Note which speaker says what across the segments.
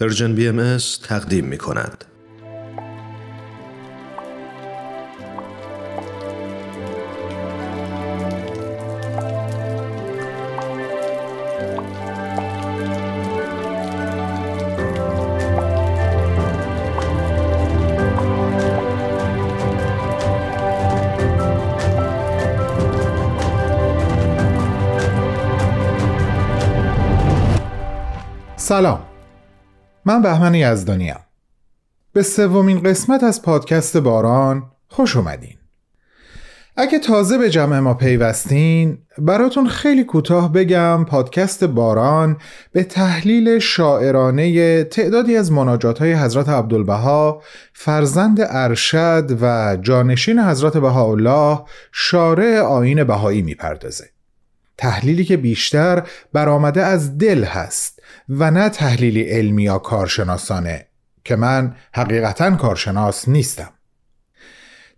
Speaker 1: پرژن بی ام تقدیم می کند.
Speaker 2: سلام من بهمن یزدانیم به سومین قسمت از پادکست باران خوش اومدین. اگه تازه به جمع ما پیوستین براتون خیلی کوتاه بگم پادکست باران به تحلیل شاعرانه تعدادی از مناجات های حضرت عبدالبها فرزند ارشد و جانشین حضرت بهاءالله شارع آین بهایی می‌پردازه. تحلیلی که بیشتر برآمده از دل هست و نه تحلیلی علمی یا کارشناسانه که من حقیقتا کارشناس نیستم.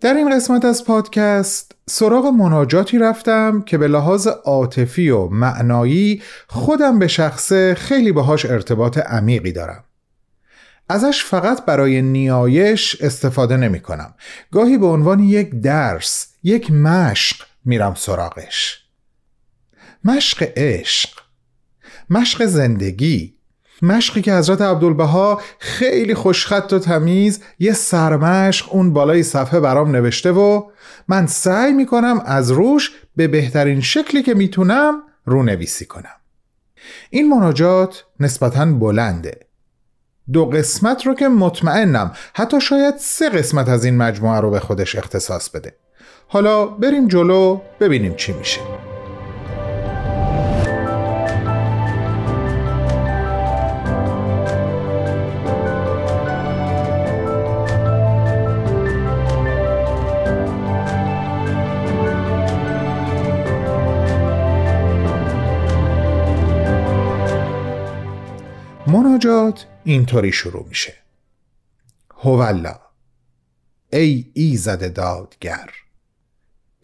Speaker 2: در این قسمت از پادکست سراغ مناجاتی رفتم که به لحاظ عاطفی و معنایی خودم به شخصه خیلی باهاش ارتباط عمیقی دارم. ازش فقط برای نیایش استفاده نمی کنم. گاهی به عنوان یک درس یک مشق میرم سراغش. مشق عشق مشق زندگی مشقی که حضرت عبدالبها خیلی خوشخط و تمیز یه سرمشق اون بالای صفحه برام نوشته و من سعی می‌کنم از روش به بهترین شکلی که می‌تونم رو نویسی کنم. این مناجات نسبتا بلنده. دو قسمت رو که مطمئنم حتی شاید سه قسمت از این مجموعه رو به خودش اختصاص بده. حالا بریم جلو ببینیم چی میشه. مناجات اینطوری شروع میشه. هولا ای ایزد دادگر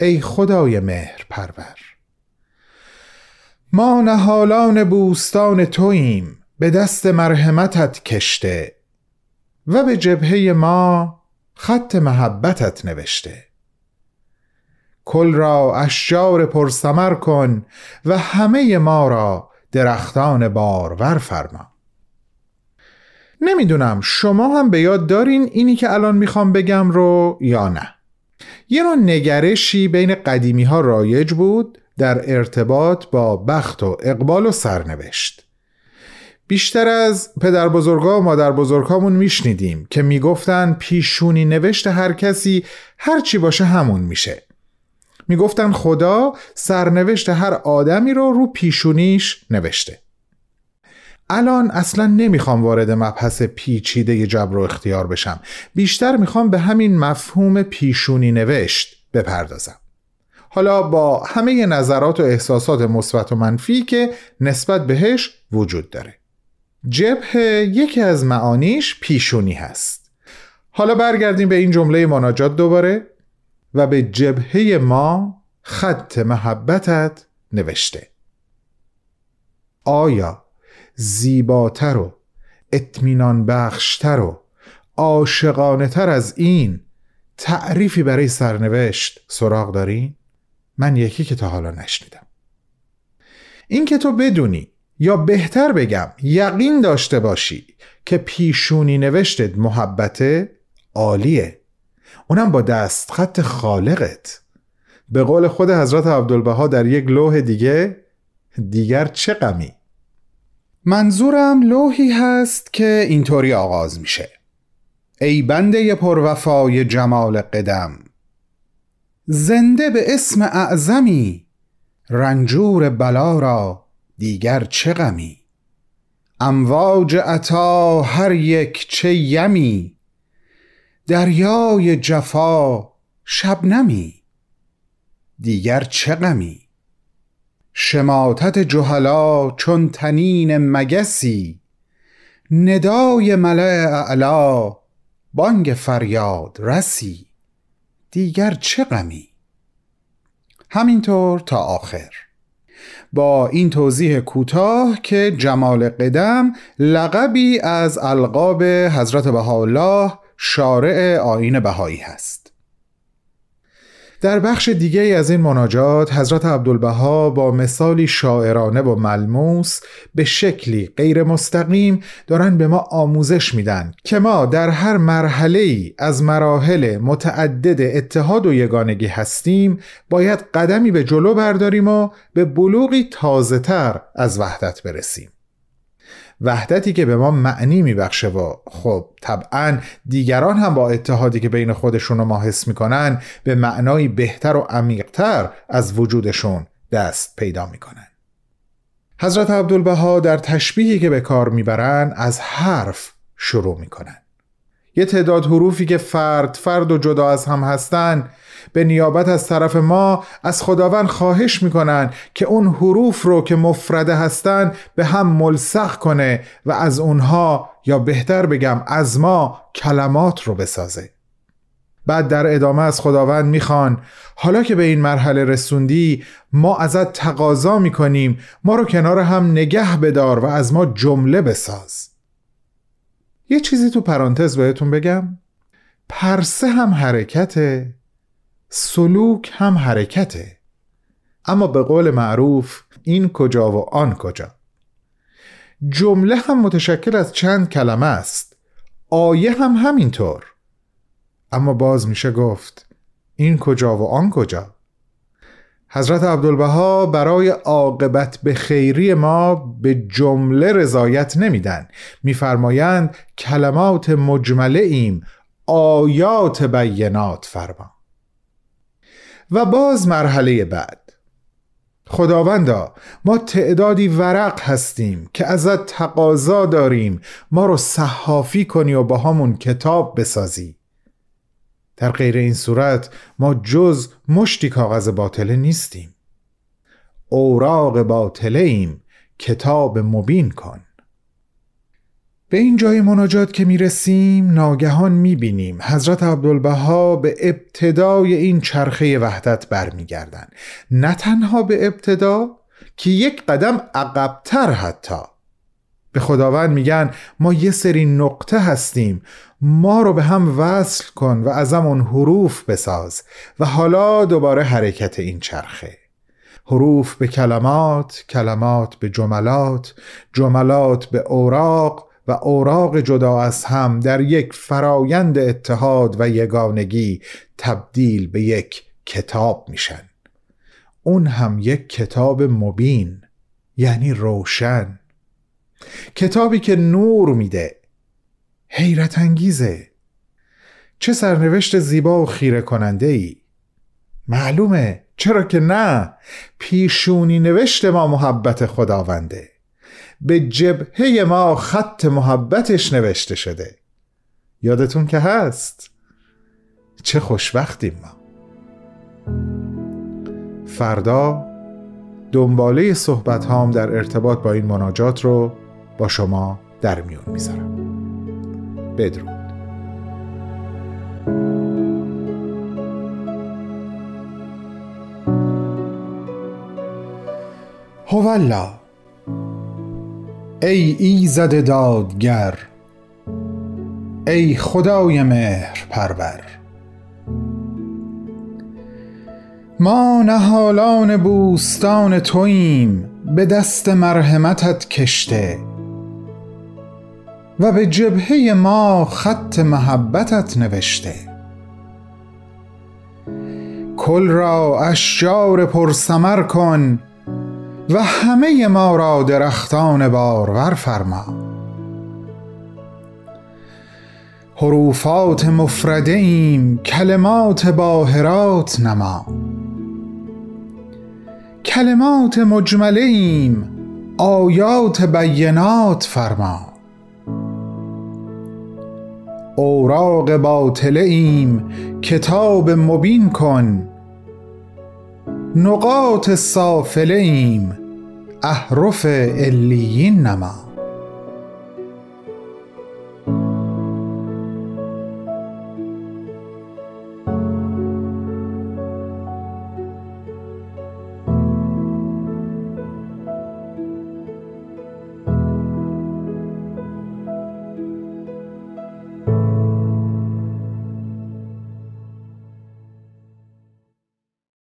Speaker 2: ای خدای مهر پرور ما نهالان بوستان توییم به دست مرحمتت کشته و به جبهه ما خط محبتت نوشته. کل را اشجار پرسمر کن و همه ما را درختان بارور فرما. نمی‌دونم شما هم به یاد دارین اینی که الان می‌خوام بگم رو یا نه. یه نوع نگرشی بین قدیمی ها رایج بود در ارتباط با بخت و اقبال و سرنوشت. بیشتر از پدر بزرگا و مادر بزرگامون میشنیدیم که می‌گفتن پیشونی نوشت هر کسی هر چی باشه همون میشه. می‌گفتن خدا سرنوشت هر آدمی رو رو پیشونیش نوشته. الان اصلا نمی‌خوام وارد مبحث پیچیده جبر و اختیار بشم. بیشتر می‌خوام به همین مفهوم پیشونی نوشت بپردازم. حالا با همه نظرات و احساسات مثبت و منفی که نسبت بهش وجود داره. جبه یکی از معانیش پیشونی هست. حالا برگردیم به این جمله مناجات دوباره و به جبهه ما خط محبتت نوشته. آیا زیباتر و اطمینان بخشتر و عاشقانه تر از این تعریفی برای سرنوشت سراغ داری؟ من یکی که تا حالا نشنیدم. این که تو بدونی یا بهتر بگم یقین داشته باشی که پیشونی نوشتت محبته عالیه. اونم با دست خط خالقت. به قول خود حضرت عبدالبها در یک لوح دیگه دیگر چه غمی؟ منظورم لوحی هست که اینطوری آغاز میشه. ای بنده پروفای جمال قدم زنده به اسم اعظمی رنجور بلا را دیگر چه غمی؟ امواج عطا هر یک چه یمی دریای جفا شبنمی دیگر چه غمی؟ شماتت جهلا چون تنین مگسی. ندای ملع اعلا بانگ فریاد رسی. دیگر چه غمی؟ همینطور تا آخر. با این توضیح کوتاه که جمال قدم لقبی از القاب حضرت بهاءالله شارع آین بهایی هست. در بخش دیگه از این مناجات حضرت عبدالبها با مثالی شاعرانه و ملموس به شکلی غیر مستقیم دارن به ما آموزش میدن که ما در هر مرحله ای از مراحل متعدد اتحاد و یگانگی هستیم باید قدمی به جلو برداریم و به بلوغی تازه تر از وحدت برسیم. وحدتی که به ما معنی میبخشه و خب طبعا دیگران هم با اتحادی که بین خودشون و ما حس می‌کنن به معنایی بهتر و عمیقتر از وجودشون دست پیدا می‌کنن. حضرت عبدالبها در تشبیهی که به کار می‌برن از حرف شروع می‌کنن. یه تعداد حروفی که فرد فرد و جدا از هم هستن به نیابت از طرف ما از خداوند خواهش می‌کنن که اون حروف رو که مفرده هستن به هم ملسخ کنه و از اونها یا بهتر بگم از ما کلمات رو بسازه. بعد در ادامه از خداوند می‌خوان حالا که به این مرحله رسوندی ما ازت تقاضا می‌کنیم ما رو کنار هم نگه بدار و از ما جمله بساز. یه چیزی تو پرانتز بهتون بگم. پرسه هم حرکته سلوک هم حرکته. اما به قول معروف این کجا و آن کجا. جمله هم متشکل از چند کلمه است. آیه هم همینطور. اما باز میشه گفت این کجا و آن کجا؟ حضرت عبدالبها برای عاقبت به خیری ما به جمله رضایت نمیدن. میفرمایند کلمات مجمله ایم آیات بینات فرما. و باز مرحله بعد. خداوندا ما تعدادی ورق هستیم که ازت تقاضا داریم. ما رو صحافی کنی و با همون کتاب بسازی. در غیر این صورت ما جز مشتی کاغذ باطله نیستیم. اوراق باطله ایم. کتاب مبین کن. به این جای مناجات که می‌رسیم ناگهان می‌بینیم حضرت عبدالبها به ابتدای این چرخه وحدت برمیگردن. نه تنها به ابتدا که یک قدم عقبتر حتی به خداوند میگن ما یه سری نقطه هستیم ما رو به هم وصل کن و ازمون حروف بساز و حالا دوباره حرکت این چرخه. حروف به کلمات کلمات به جملات جملات به اوراق و اوراق جدا از هم در یک فرایند اتحاد و یگانگی تبدیل به یک کتاب میشن. اون هم یک کتاب مبین یعنی روشن. کتابی که نور میده. حیرت انگیزه. چه سرنوشت زیبا و خیره کننده ای معلومه. چرا که نه. پیشونی نوشت ما محبت خداونده. به جبهه ما خط محبتش نوشته شده. یادتون که هست؟ چه خوشبختیم ما. فردا دنباله صحبت هام در ارتباط با این مناجات رو با شما در میون می‌ذارم. بدرود. هولا ای ایزد دادگر ای خدای مهر پرور ما نهالان بوستان توییم به دست مرحمتت کشته. و به جبهه ما خط محبتت نوشته. کل را اشجار پرسمر کن و همه ما را درختان بارور فرما. حروفات مفرده ایم کلمات باهرات نما. کلمات مجمله ایم آیات بینات فرما. اوراق باطله ایم کتاب مبین کن. نقاط سافله ایم احرف علیین نما.